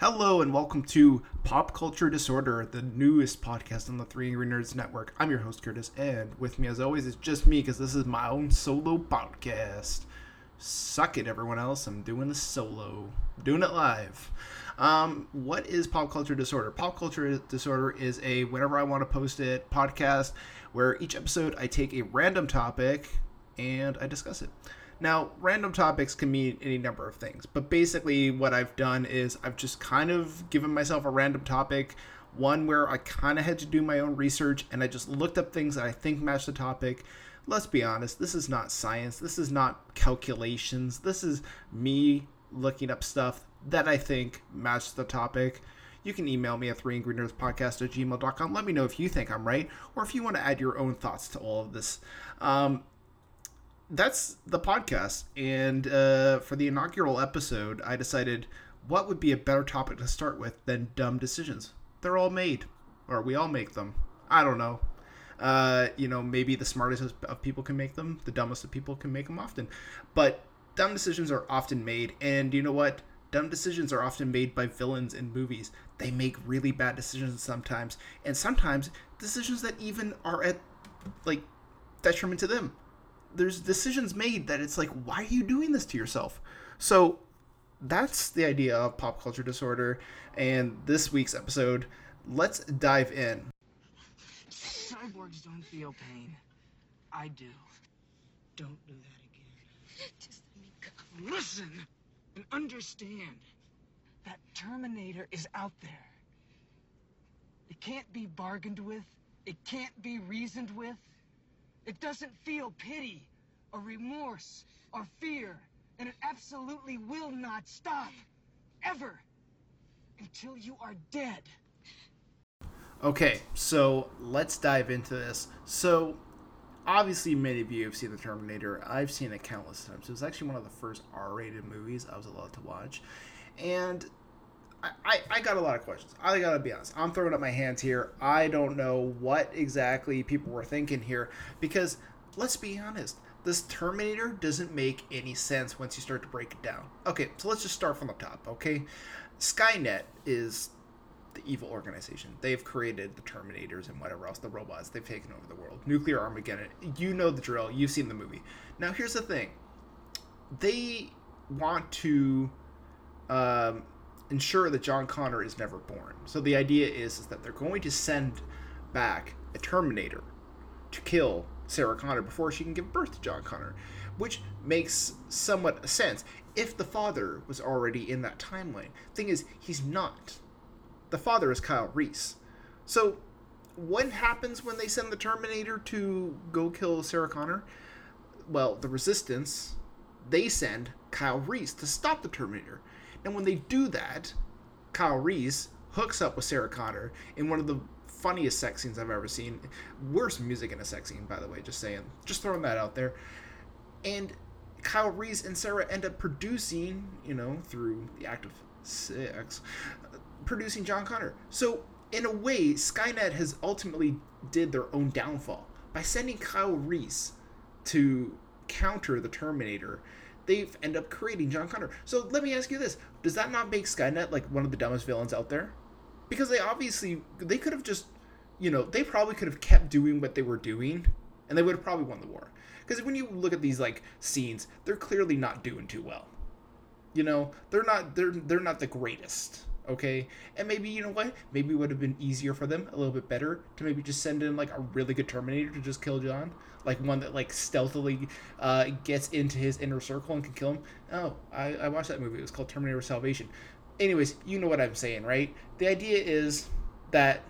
Hello and welcome to Pop Culture Disorder, the newest podcast on the Three Angry Nerds Network. I'm your host Curtis, and with me, as always, is just me because this is my own solo podcast. Suck it, everyone else! I'm doing this solo, doing it live. Um, what is Pop Culture Disorder? Pop Culture Disorder is a whenever I want to post it podcast where each episode I take a random topic and I discuss it. Now, random topics can mean any number of things, but basically, what I've done is I've just kind of given myself a random topic, one where I kind of had to do my own research and I just looked up things that I think match the topic. Let's be honest, this is not science, this is not calculations, this is me looking up stuff that I think match the topic. You can email me at 3 podcast at gmail.com. Let me know if you think I'm right or if you want to add your own thoughts to all of this. Um, that's the podcast. And uh, for the inaugural episode, I decided what would be a better topic to start with than dumb decisions. They're all made, or we all make them. I don't know. Uh, you know, maybe the smartest of people can make them, the dumbest of people can make them often. But dumb decisions are often made. And you know what? Dumb decisions are often made by villains in movies. They make really bad decisions sometimes, and sometimes decisions that even are at like detriment to them there's decisions made that it's like, why are you doing this to yourself? So that's the idea of pop culture disorder. And this week's episode, let's dive in. Cyborgs don't feel pain. I do. Don't do that again. Just let me go. Listen and understand that Terminator is out there. It can't be bargained with. It can't be reasoned with. It doesn't feel pity or remorse or fear, and it absolutely will not stop. Ever. Until you are dead. Okay, so let's dive into this. So, obviously, many of you have seen The Terminator. I've seen it countless times. It was actually one of the first R rated movies I was allowed to watch. And I, I, I got a lot of questions. I gotta be honest. I'm throwing up my hands here. I don't know what exactly people were thinking here because let's be honest. This Terminator doesn't make any sense once you start to break it down. Okay, so let's just start from the top, okay? Skynet is the evil organization. They've created the Terminators and whatever else, the robots. They've taken over the world. Nuclear Armageddon. You know the drill. You've seen the movie. Now, here's the thing they want to um, ensure that John Connor is never born. So the idea is, is that they're going to send back a Terminator to kill Sarah Connor before she can give birth to John Connor, which makes somewhat sense if the father was already in that timeline. Thing is, he's not. The father is Kyle Reese. So what happens when they send the Terminator to go kill Sarah Connor? Well, the Resistance, they send Kyle Reese to stop the Terminator. And when they do that, Kyle Reese hooks up with Sarah Connor in one of the funniest sex scenes I've ever seen. Worst music in a sex scene, by the way, just saying. Just throwing that out there. And Kyle Reese and Sarah end up producing, you know, through the act of sex, producing John Connor. So, in a way, Skynet has ultimately did their own downfall by sending Kyle Reese to counter the Terminator they end up creating John Connor. So let me ask you this: Does that not make Skynet like one of the dumbest villains out there? Because they obviously they could have just, you know, they probably could have kept doing what they were doing, and they would have probably won the war. Because when you look at these like scenes, they're clearly not doing too well. You know, they're not they're they're not the greatest okay and maybe you know what maybe it would have been easier for them a little bit better to maybe just send in like a really good terminator to just kill john like one that like stealthily uh, gets into his inner circle and can kill him. Oh, I, I watched that movie. It was called Terminator Salvation. Anyways, you know what I'm saying, right? The idea is that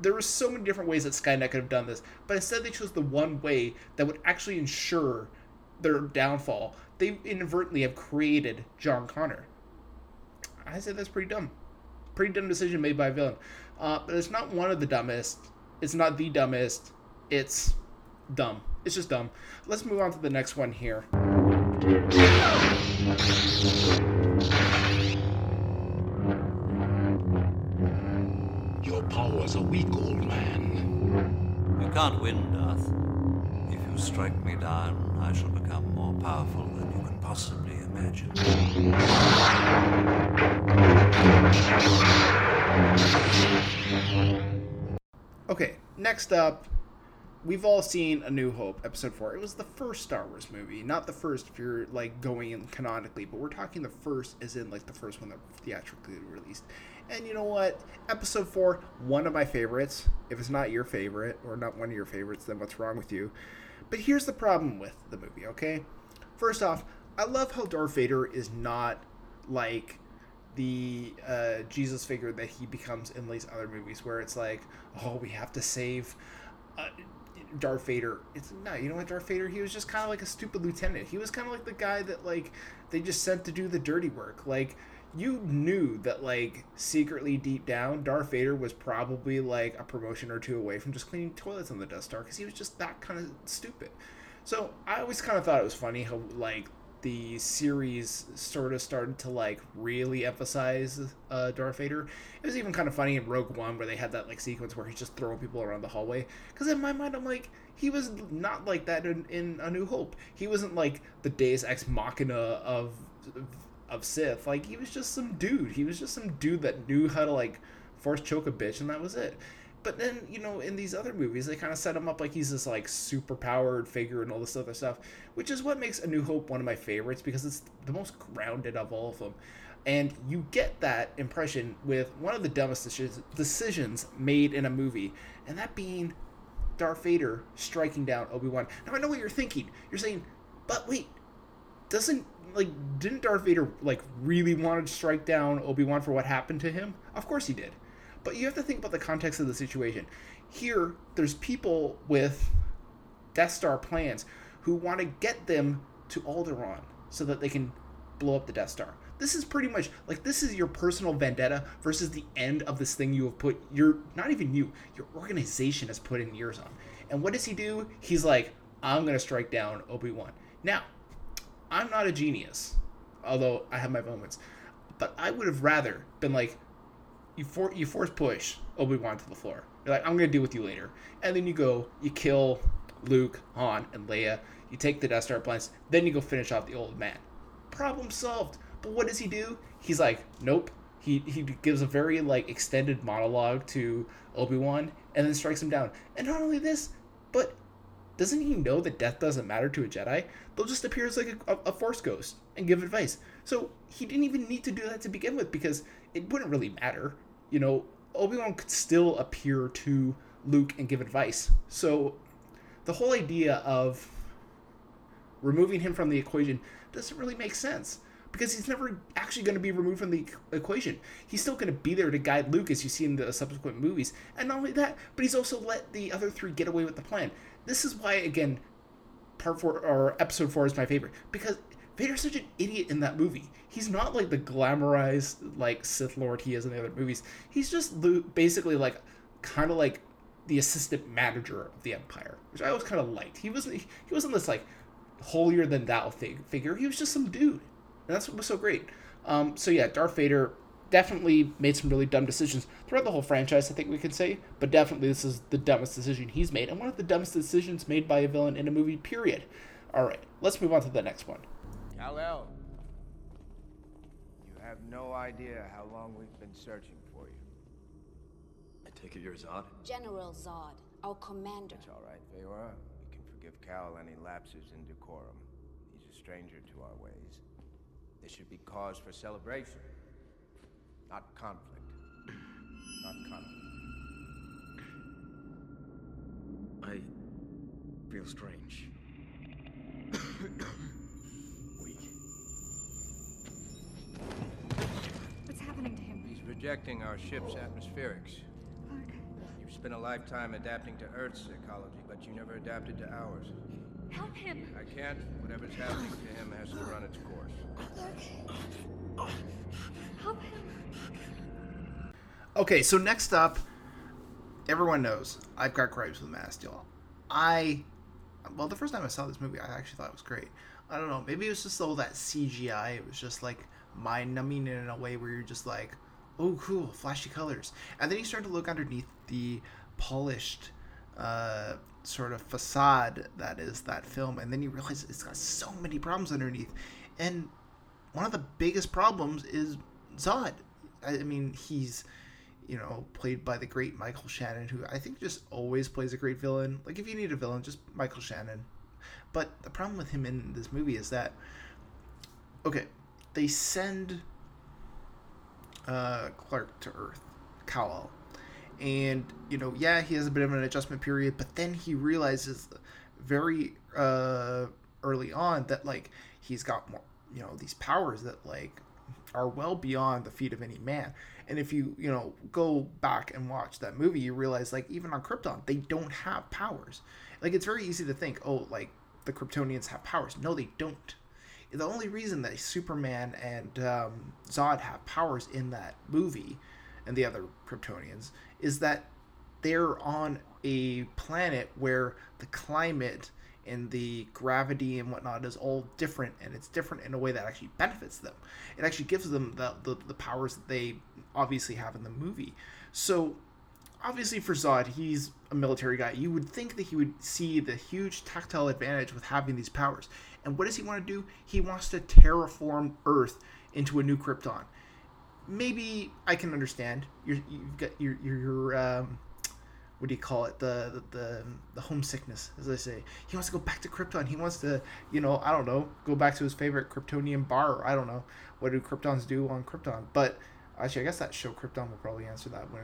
there were so many different ways that Skynet could have done this, but instead they chose the one way that would actually ensure their downfall. They inadvertently have created John Connor. I say that's pretty dumb. Pretty dumb decision made by a villain. Uh, but it's not one of the dumbest. It's not the dumbest. It's dumb. It's just dumb. Let's move on to the next one here. Your powers are weak, old man. You can't win, Darth. If you strike me down, I shall become more powerful than you can possibly imagine. Okay, next up, we've all seen A New Hope, Episode 4. It was the first Star Wars movie. Not the first if you're, like, going in canonically, but we're talking the first as in, like, the first one that theatrically released. And you know what? Episode 4, one of my favorites. If it's not your favorite, or not one of your favorites, then what's wrong with you? But here's the problem with the movie, okay? First off, I love how Darth Vader is not, like, the uh, Jesus figure that he becomes in these other movies, where it's like, oh, we have to save uh, Darth Vader. It's no, you know what, Darth Vader? He was just kind of like a stupid lieutenant. He was kind of like the guy that like they just sent to do the dirty work. Like you knew that like secretly deep down, Darth Vader was probably like a promotion or two away from just cleaning toilets on the Death Star because he was just that kind of stupid. So I always kind of thought it was funny how like the series sort of started to like really emphasize uh, Darth Vader. It was even kind of funny in Rogue One where they had that like sequence where he's just throwing people around the hallway. Because in my mind, I'm like, he was not like that in, in A New Hope. He wasn't like the Deus Ex Machina of of Sith. Like he was just some dude. He was just some dude that knew how to like force choke a bitch, and that was it. But then, you know, in these other movies, they kind of set him up like he's this like super powered figure and all this other stuff, which is what makes A New Hope one of my favorites because it's the most grounded of all of them. And you get that impression with one of the dumbest decisions made in a movie, and that being Darth Vader striking down Obi Wan. Now I know what you're thinking. You're saying, but wait, doesn't like didn't Darth Vader like really want to strike down Obi Wan for what happened to him? Of course he did. But you have to think about the context of the situation. Here, there's people with Death Star plans who want to get them to Alderaan so that they can blow up the Death Star. This is pretty much like this is your personal vendetta versus the end of this thing you have put your not even you, your organization has put in years on. And what does he do? He's like, I'm gonna strike down Obi-Wan. Now, I'm not a genius, although I have my moments. But I would have rather been like, you for you force push Obi Wan to the floor. You're like, I'm gonna deal with you later, and then you go, you kill Luke, Han, and Leia. You take the Death Star plans, then you go finish off the old man. Problem solved. But what does he do? He's like, nope. He he gives a very like extended monologue to Obi Wan, and then strikes him down. And not only this, but doesn't he know that death doesn't matter to a Jedi? They'll just appear as like a, a, Force ghost and give advice. So he didn't even need to do that to begin with because it wouldn't really matter. You know, Obi Wan could still appear to Luke and give advice. So the whole idea of removing him from the equation doesn't really make sense because he's never actually going to be removed from the equation. He's still going to be there to guide Luke as you see in the subsequent movies. And not only that, but he's also let the other three get away with the plan. This is why, again, part four or episode four is my favorite because Vader's such an idiot in that movie. He's not like the glamorized like Sith Lord he is in the other movies. He's just basically like kind of like the assistant manager of the Empire, which I always kind of liked. He wasn't he wasn't this like holier than thou figure. He was just some dude, and that's what was so great. Um, so yeah, Darth Vader definitely made some really dumb decisions throughout the whole franchise, I think we can say. But definitely, this is the dumbest decision he's made, and one of the dumbest decisions made by a villain in a movie, period. All right, let's move on to the next one. Kal-El, you have no idea how long we've been searching for you. I take it you're Zod? General Zod, our commander. It's all right, Faora. We can forgive Kal any lapses in decorum. He's a stranger to our ways. This should be cause for celebration. Not conflict. Not conflict. I feel strange. Weak. What's happening to him? He's rejecting our ship's atmospherics. Okay. You've spent a lifetime adapting to Earth's ecology, but you never adapted to ours. Help him. I can't. Whatever's happening to him has to run its course. Okay. Help him. Okay, so next up, everyone knows I've got gripes with of Steel. I, well, the first time I saw this movie, I actually thought it was great. I don't know, maybe it was just all that CGI. It was just like mind numbing in a way where you're just like, oh, cool, flashy colors. And then you start to look underneath the polished uh, sort of facade that is that film, and then you realize it's got so many problems underneath, and one of the biggest problems is Zod. I mean, he's you know played by the great Michael Shannon, who I think just always plays a great villain. Like if you need a villain, just Michael Shannon. But the problem with him in this movie is that okay, they send uh, Clark to Earth, Kal-El, and you know, yeah, he has a bit of an adjustment period, but then he realizes very uh, early on that like he's got more, you know, these powers that like are well beyond the feat of any man. And if you you know go back and watch that movie, you realize like even on Krypton, they don't have powers. Like it's very easy to think, oh, like the Kryptonians have powers. No, they don't the only reason that Superman and um, Zod have powers in that movie and the other Kryptonians is that they're on a planet where the climate and the gravity and whatnot is all different and it's different in a way that actually benefits them it actually gives them the, the, the powers that they obviously have in the movie so obviously for Zod, he's a military guy. You would think that he would see the huge tactile advantage with having these powers. And what does he want to do? He wants to terraform Earth into a new Krypton. Maybe I can understand. You're, you've got your your, um, what do you call it? The, the the homesickness, as I say. He wants to go back to Krypton. He wants to, you know, I don't know, go back to his favorite Kryptonian bar. I don't know. What do Kryptons do on Krypton? But actually, I guess that show Krypton will probably answer that one.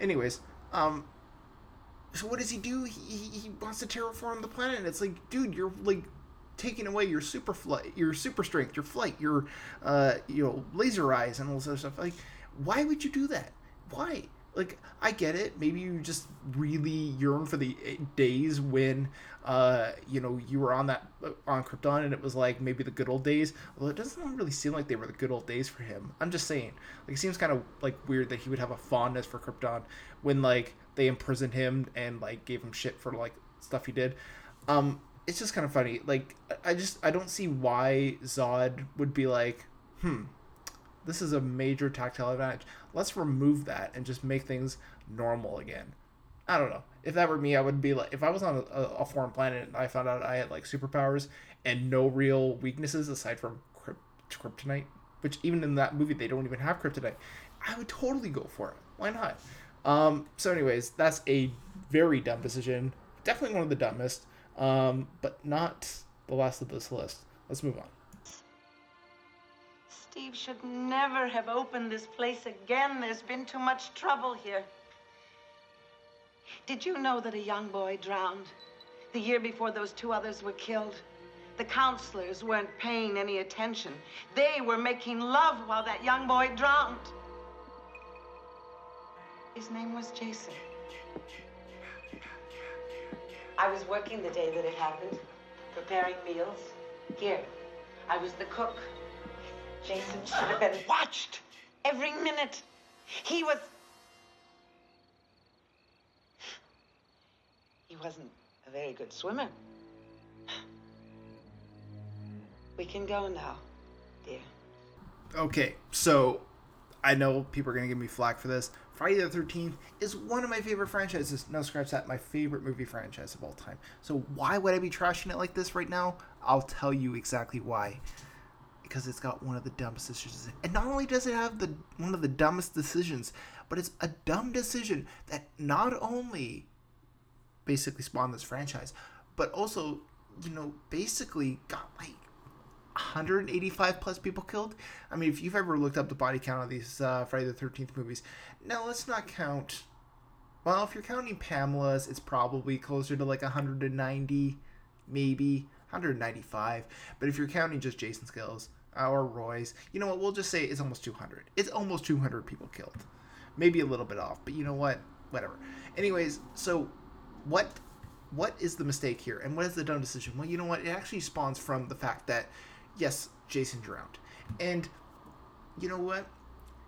Anyways, um, so what does he do? He, he wants to terraform the planet, and it's like, dude, you're like taking away your super flight, your super strength, your flight, your uh, you know, laser eyes, and all this other stuff. Like, why would you do that? Why? Like, I get it. Maybe you just really yearn for the days when, uh, you know, you were on that uh, on Krypton, and it was like maybe the good old days. Although it doesn't really seem like they were the good old days for him. I'm just saying. Like, it seems kind of like weird that he would have a fondness for Krypton when like they imprisoned him and like gave him shit for like stuff he did. Um, it's just kind of funny. Like I just I don't see why Zod would be like, hmm, this is a major tactile advantage. Let's remove that and just make things normal again. I don't know. If that were me, I would be like, if I was on a, a foreign planet and I found out I had like superpowers and no real weaknesses aside from krypt- kryptonite, which even in that movie they don't even have kryptonite, I would totally go for it. Why not? Um, so, anyways, that's a very dumb decision. Definitely one of the dumbest um, but not the last of this list. Let's move on. Steve should never have opened this place again. There's been too much trouble here. Did you know that a young boy drowned the year before those two others were killed? The counselors weren't paying any attention. They were making love while that young boy drowned. His name was Jason. I was working the day that it happened, preparing meals. Here, I was the cook. Jason should have been watched every minute. He was. He wasn't a very good swimmer. We can go now, dear. Okay, so I know people are going to give me flack for this. Friday the 13th is one of my favorite franchises. No, scratch that, my favorite movie franchise of all time. So why would I be trashing it like this right now? I'll tell you exactly why. Because it's got one of the dumbest decisions. And not only does it have the one of the dumbest decisions, but it's a dumb decision that not only basically spawned this franchise, but also, you know, basically got like 185 plus people killed. I mean, if you've ever looked up the body count of these uh, Friday the 13th movies, now let's not count. Well, if you're counting Pamela's, it's probably closer to like 190, maybe 195. But if you're counting just Jason's kills uh, or Roy's, you know what? We'll just say it's almost 200. It's almost 200 people killed. Maybe a little bit off, but you know what? Whatever. Anyways, so what what is the mistake here and what is the dumb decision? Well, you know what? It actually spawns from the fact that yes, Jason drowned. And you know what?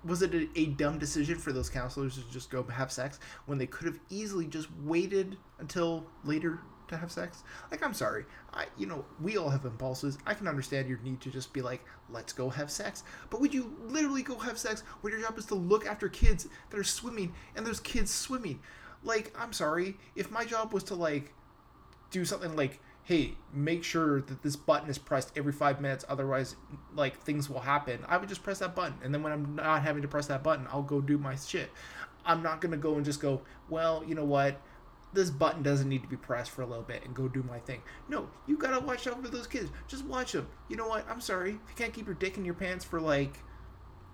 Was it a, a, dumb decision for those counselors to just go have sex when they could have easily just waited until later to have sex? Like, I'm sorry. I, you know, we all have impulses. I can understand your need to just be like, let's go have sex. But would you literally go have sex when your job is to look after kids that are swimming and there's kids swimming? Like, I'm sorry. If my job was to, like, do something like, hey, make sure that this button is pressed every five minutes, otherwise, like things will happen. I would just press that button, and then when I'm not having to press that button, I'll go do my shit. I'm not gonna go and just go, well, you know what? This button doesn't need to be pressed for a little bit and go do my thing. No, you gotta watch out for those kids. Just watch them. You know what? I'm sorry. If you can't keep your dick in your pants for like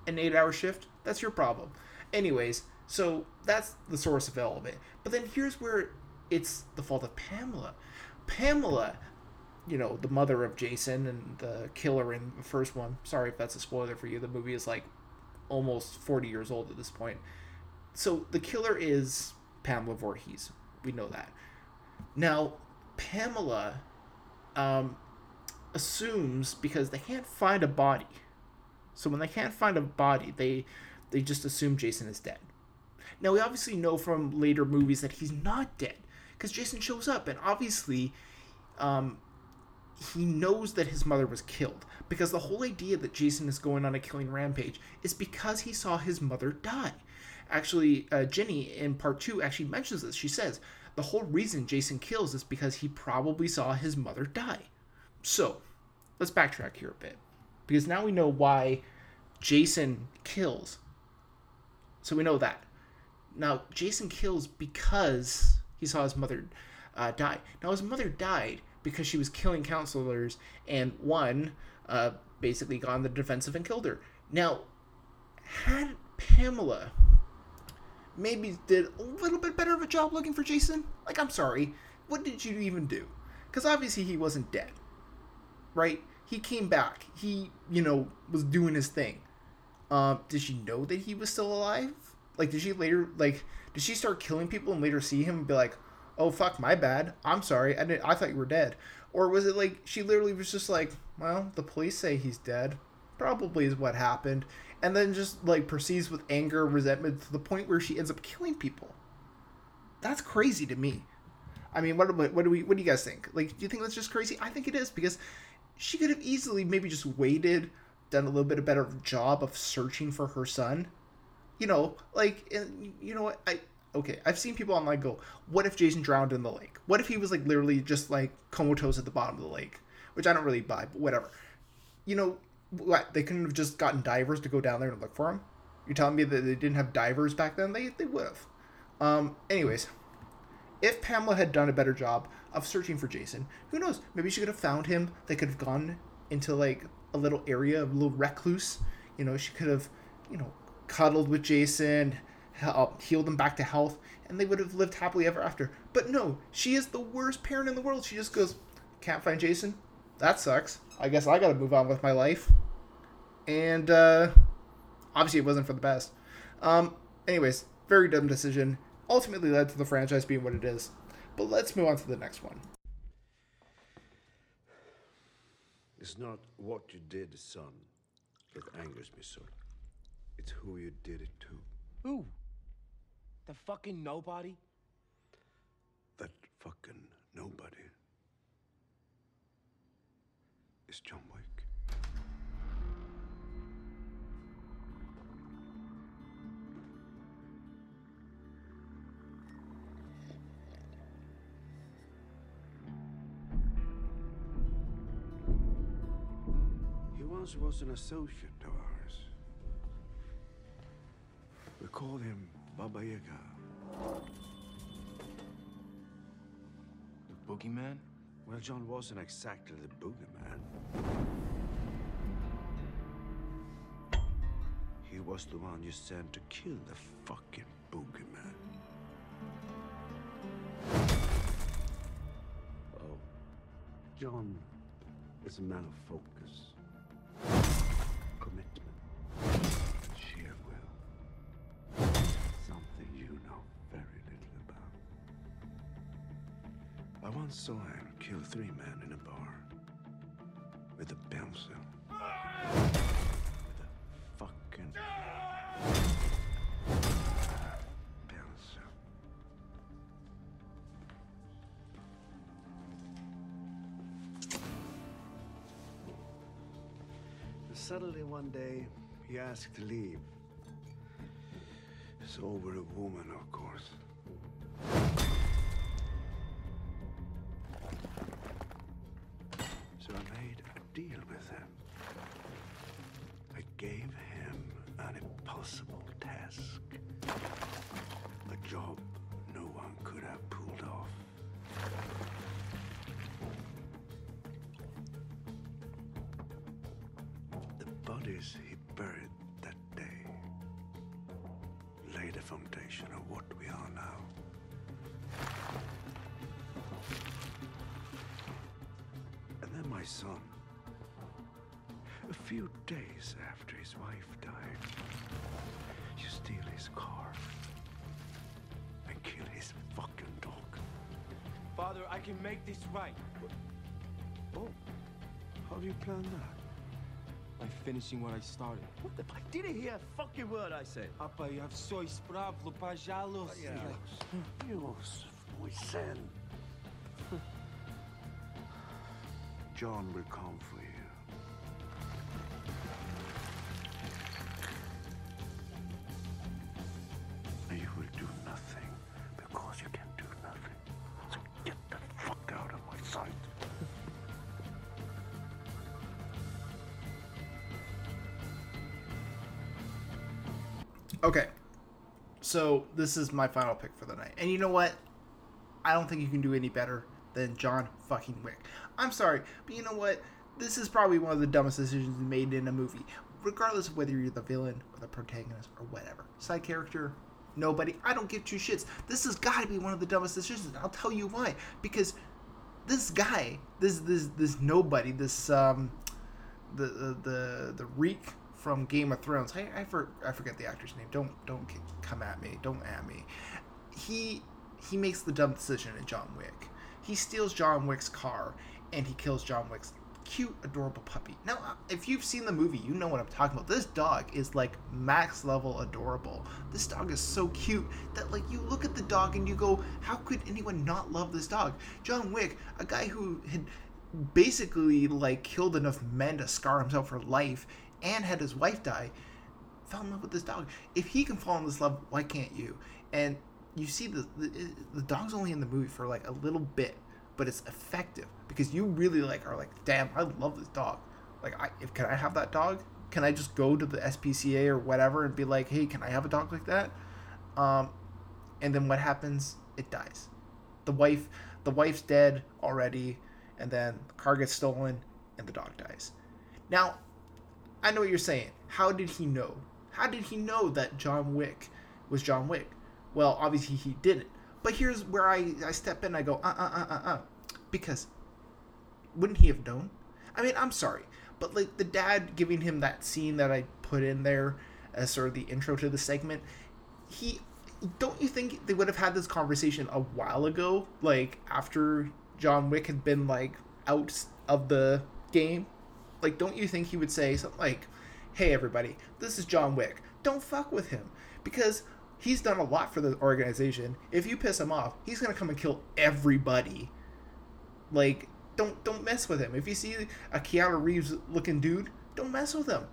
an eight hour shift, that's your problem. Anyways, so that's the source of all of it. But then here's where it's the fault of Pamela. Pamela, you know, the mother of Jason and the killer in the first one. Sorry if that's a spoiler for you. The movie is like almost 40 years old at this point. So the killer is Pamela Voorhees. We know that. Now, Pamela um, assumes because they can't find a body. So when they can't find a body, they they just assume Jason is dead. Now we obviously know from later movies that he's not dead because Jason shows up and obviously um, he knows that his mother was killed because the whole idea that Jason is going on a killing rampage is because he saw his mother die. Actually, uh, Ginny in part two actually mentions this. She says the whole reason Jason kills is because he probably saw his mother die. So let's backtrack here a bit because now we know why Jason kills. So we know that. Now, Jason kills because he saw his mother uh, die. Now, his mother died because she was killing counselors, and one uh, basically got on the defensive and killed her. Now, had Pamela maybe did a little bit better of a job looking for Jason, like, I'm sorry, what did you even do? Because obviously he wasn't dead, right? He came back. He, you know, was doing his thing. Um, did she know that he was still alive? Like, did she later, like, did she start killing people and later see him and be like, oh, fuck, my bad. I'm sorry. I, didn't, I thought you were dead. Or was it like she literally was just like, well, the police say he's dead. Probably is what happened. And then just, like, proceeds with anger, resentment to the point where she ends up killing people. That's crazy to me. I mean, what, what do we, what do you guys think? Like, do you think that's just crazy? I think it is because she could have easily maybe just waited, done a little bit of better job of searching for her son you know, like, and, you know what? I okay. I've seen people online go, "What if Jason drowned in the lake? What if he was like literally just like comatose at the bottom of the lake?" Which I don't really buy, but whatever. You know, what they couldn't have just gotten divers to go down there and look for him. You're telling me that they didn't have divers back then? They they would have. Um. Anyways, if Pamela had done a better job of searching for Jason, who knows? Maybe she could have found him. They could have gone into like a little area, a little recluse. You know, she could have, you know, cuddled with Jason, healed him back to health, and they would have lived happily ever after. But no, she is the worst parent in the world. She just goes, can't find Jason? That sucks. I guess I gotta move on with my life. And uh, obviously, it wasn't for the best. Um, anyways, very dumb decision. Ultimately led to the franchise being what it is. But let's move on to the next one. It's not what you did, son, that angers me so. It's who you did it to. Who? The fucking nobody? That fucking nobody is John Wick. Once was an associate of ours. We called him Baba Yaga. The boogeyman? Well, John wasn't exactly the boogeyman. He was the one you sent to kill the fucking boogeyman. Oh. John is a man of focus, Him kill three men in a bar with a pencil. With a fucking pencil. And suddenly one day, he asked to leave. It's over a woman, of course. impossible task. A job no one could have pulled off. The bodies he buried that day laid a foundation of what we are now. And then my son, a few days after his wife died, you steal his car and kill his fucking dog. Father, I can make this right. Oh, how do you plan that? By finishing what I started. What the? I didn't hear a fucking word I said. Papa, я все исправлю, пожалуйста. Dios, muy sen. John will come for you. So this is my final pick for the night. And you know what? I don't think you can do any better than John fucking Wick. I'm sorry, but you know what? This is probably one of the dumbest decisions made in a movie. Regardless of whether you're the villain or the protagonist or whatever. Side character, nobody. I don't give two shits. This has got to be one of the dumbest decisions. I'll tell you why. Because this guy, this this this nobody, this um, the the the, the reek from Game of Thrones. I I, for, I forget the actor's name. Don't don't come at me. Don't at me. He he makes the dumb decision in John Wick. He steals John Wick's car and he kills John Wick's cute, adorable puppy. Now, uh, if you've seen the movie, you know what I'm talking about. This dog is like max level adorable. This dog is so cute that like you look at the dog and you go, how could anyone not love this dog? John Wick, a guy who had basically like killed enough men to scar himself for life and had his wife die, fell in love with this dog. If he can fall in this love, why can't you? And you see the, the the dog's only in the movie for like a little bit, but it's effective because you really like are like, damn, I love this dog. Like, I if can I have that dog? Can I just go to the SPCA or whatever and be like, hey, can I have a dog like that? Um, and then what happens? It dies. The wife, the wife's dead already, and then the car gets stolen and the dog dies. Now, I know what you're saying. How did he know? How did he know that John Wick was John Wick? Well, obviously he didn't. But here's where I, I step in. I go, uh, uh, uh, uh, uh. Because wouldn't he have known? I mean, I'm sorry. But, like, the dad giving him that scene that I put in there as sort of the intro to the segment, he. Don't you think they would have had this conversation a while ago? Like, after John Wick had been, like, out of the game? Like, don't you think he would say something like, hey, everybody, this is John Wick. Don't fuck with him. Because he's done a lot for the organization. If you piss him off, he's gonna come and kill everybody. Like, don't don't mess with him. If you see a Keanu Reeves looking dude, don't mess with him.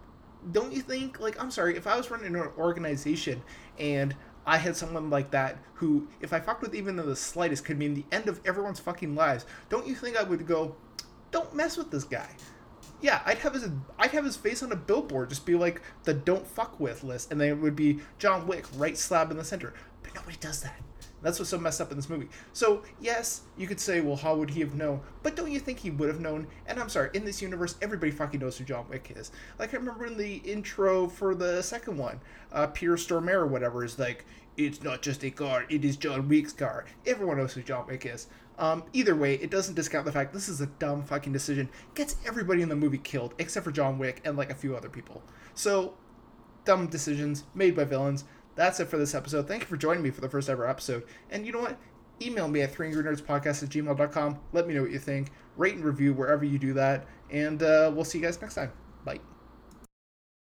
Don't you think? Like, I'm sorry, if I was running an organization and I had someone like that who, if I fucked with even the slightest, could mean the end of everyone's fucking lives. Don't you think I would go, don't mess with this guy? Yeah, I'd have his I'd have his face on a billboard, just be like the "Don't fuck with" list, and then it would be John Wick right slab in the center. But nobody does that. That's what's so messed up in this movie. So yes, you could say, well, how would he have known? But don't you think he would have known? And I'm sorry, in this universe, everybody fucking knows who John Wick is. Like I remember in the intro for the second one, uh, Pierre Stormare or whatever is like, it's not just a car, it is John Wick's car. Everyone knows who John Wick is. Um, either way, it doesn't discount the fact this is a dumb fucking decision. Gets everybody in the movie killed except for John Wick and like a few other people. So, dumb decisions made by villains. That's it for this episode. Thank you for joining me for the first ever episode. And you know what? Email me at 3angrynerdspodcast at gmail.com. Let me know what you think. Rate and review wherever you do that. And uh, we'll see you guys next time.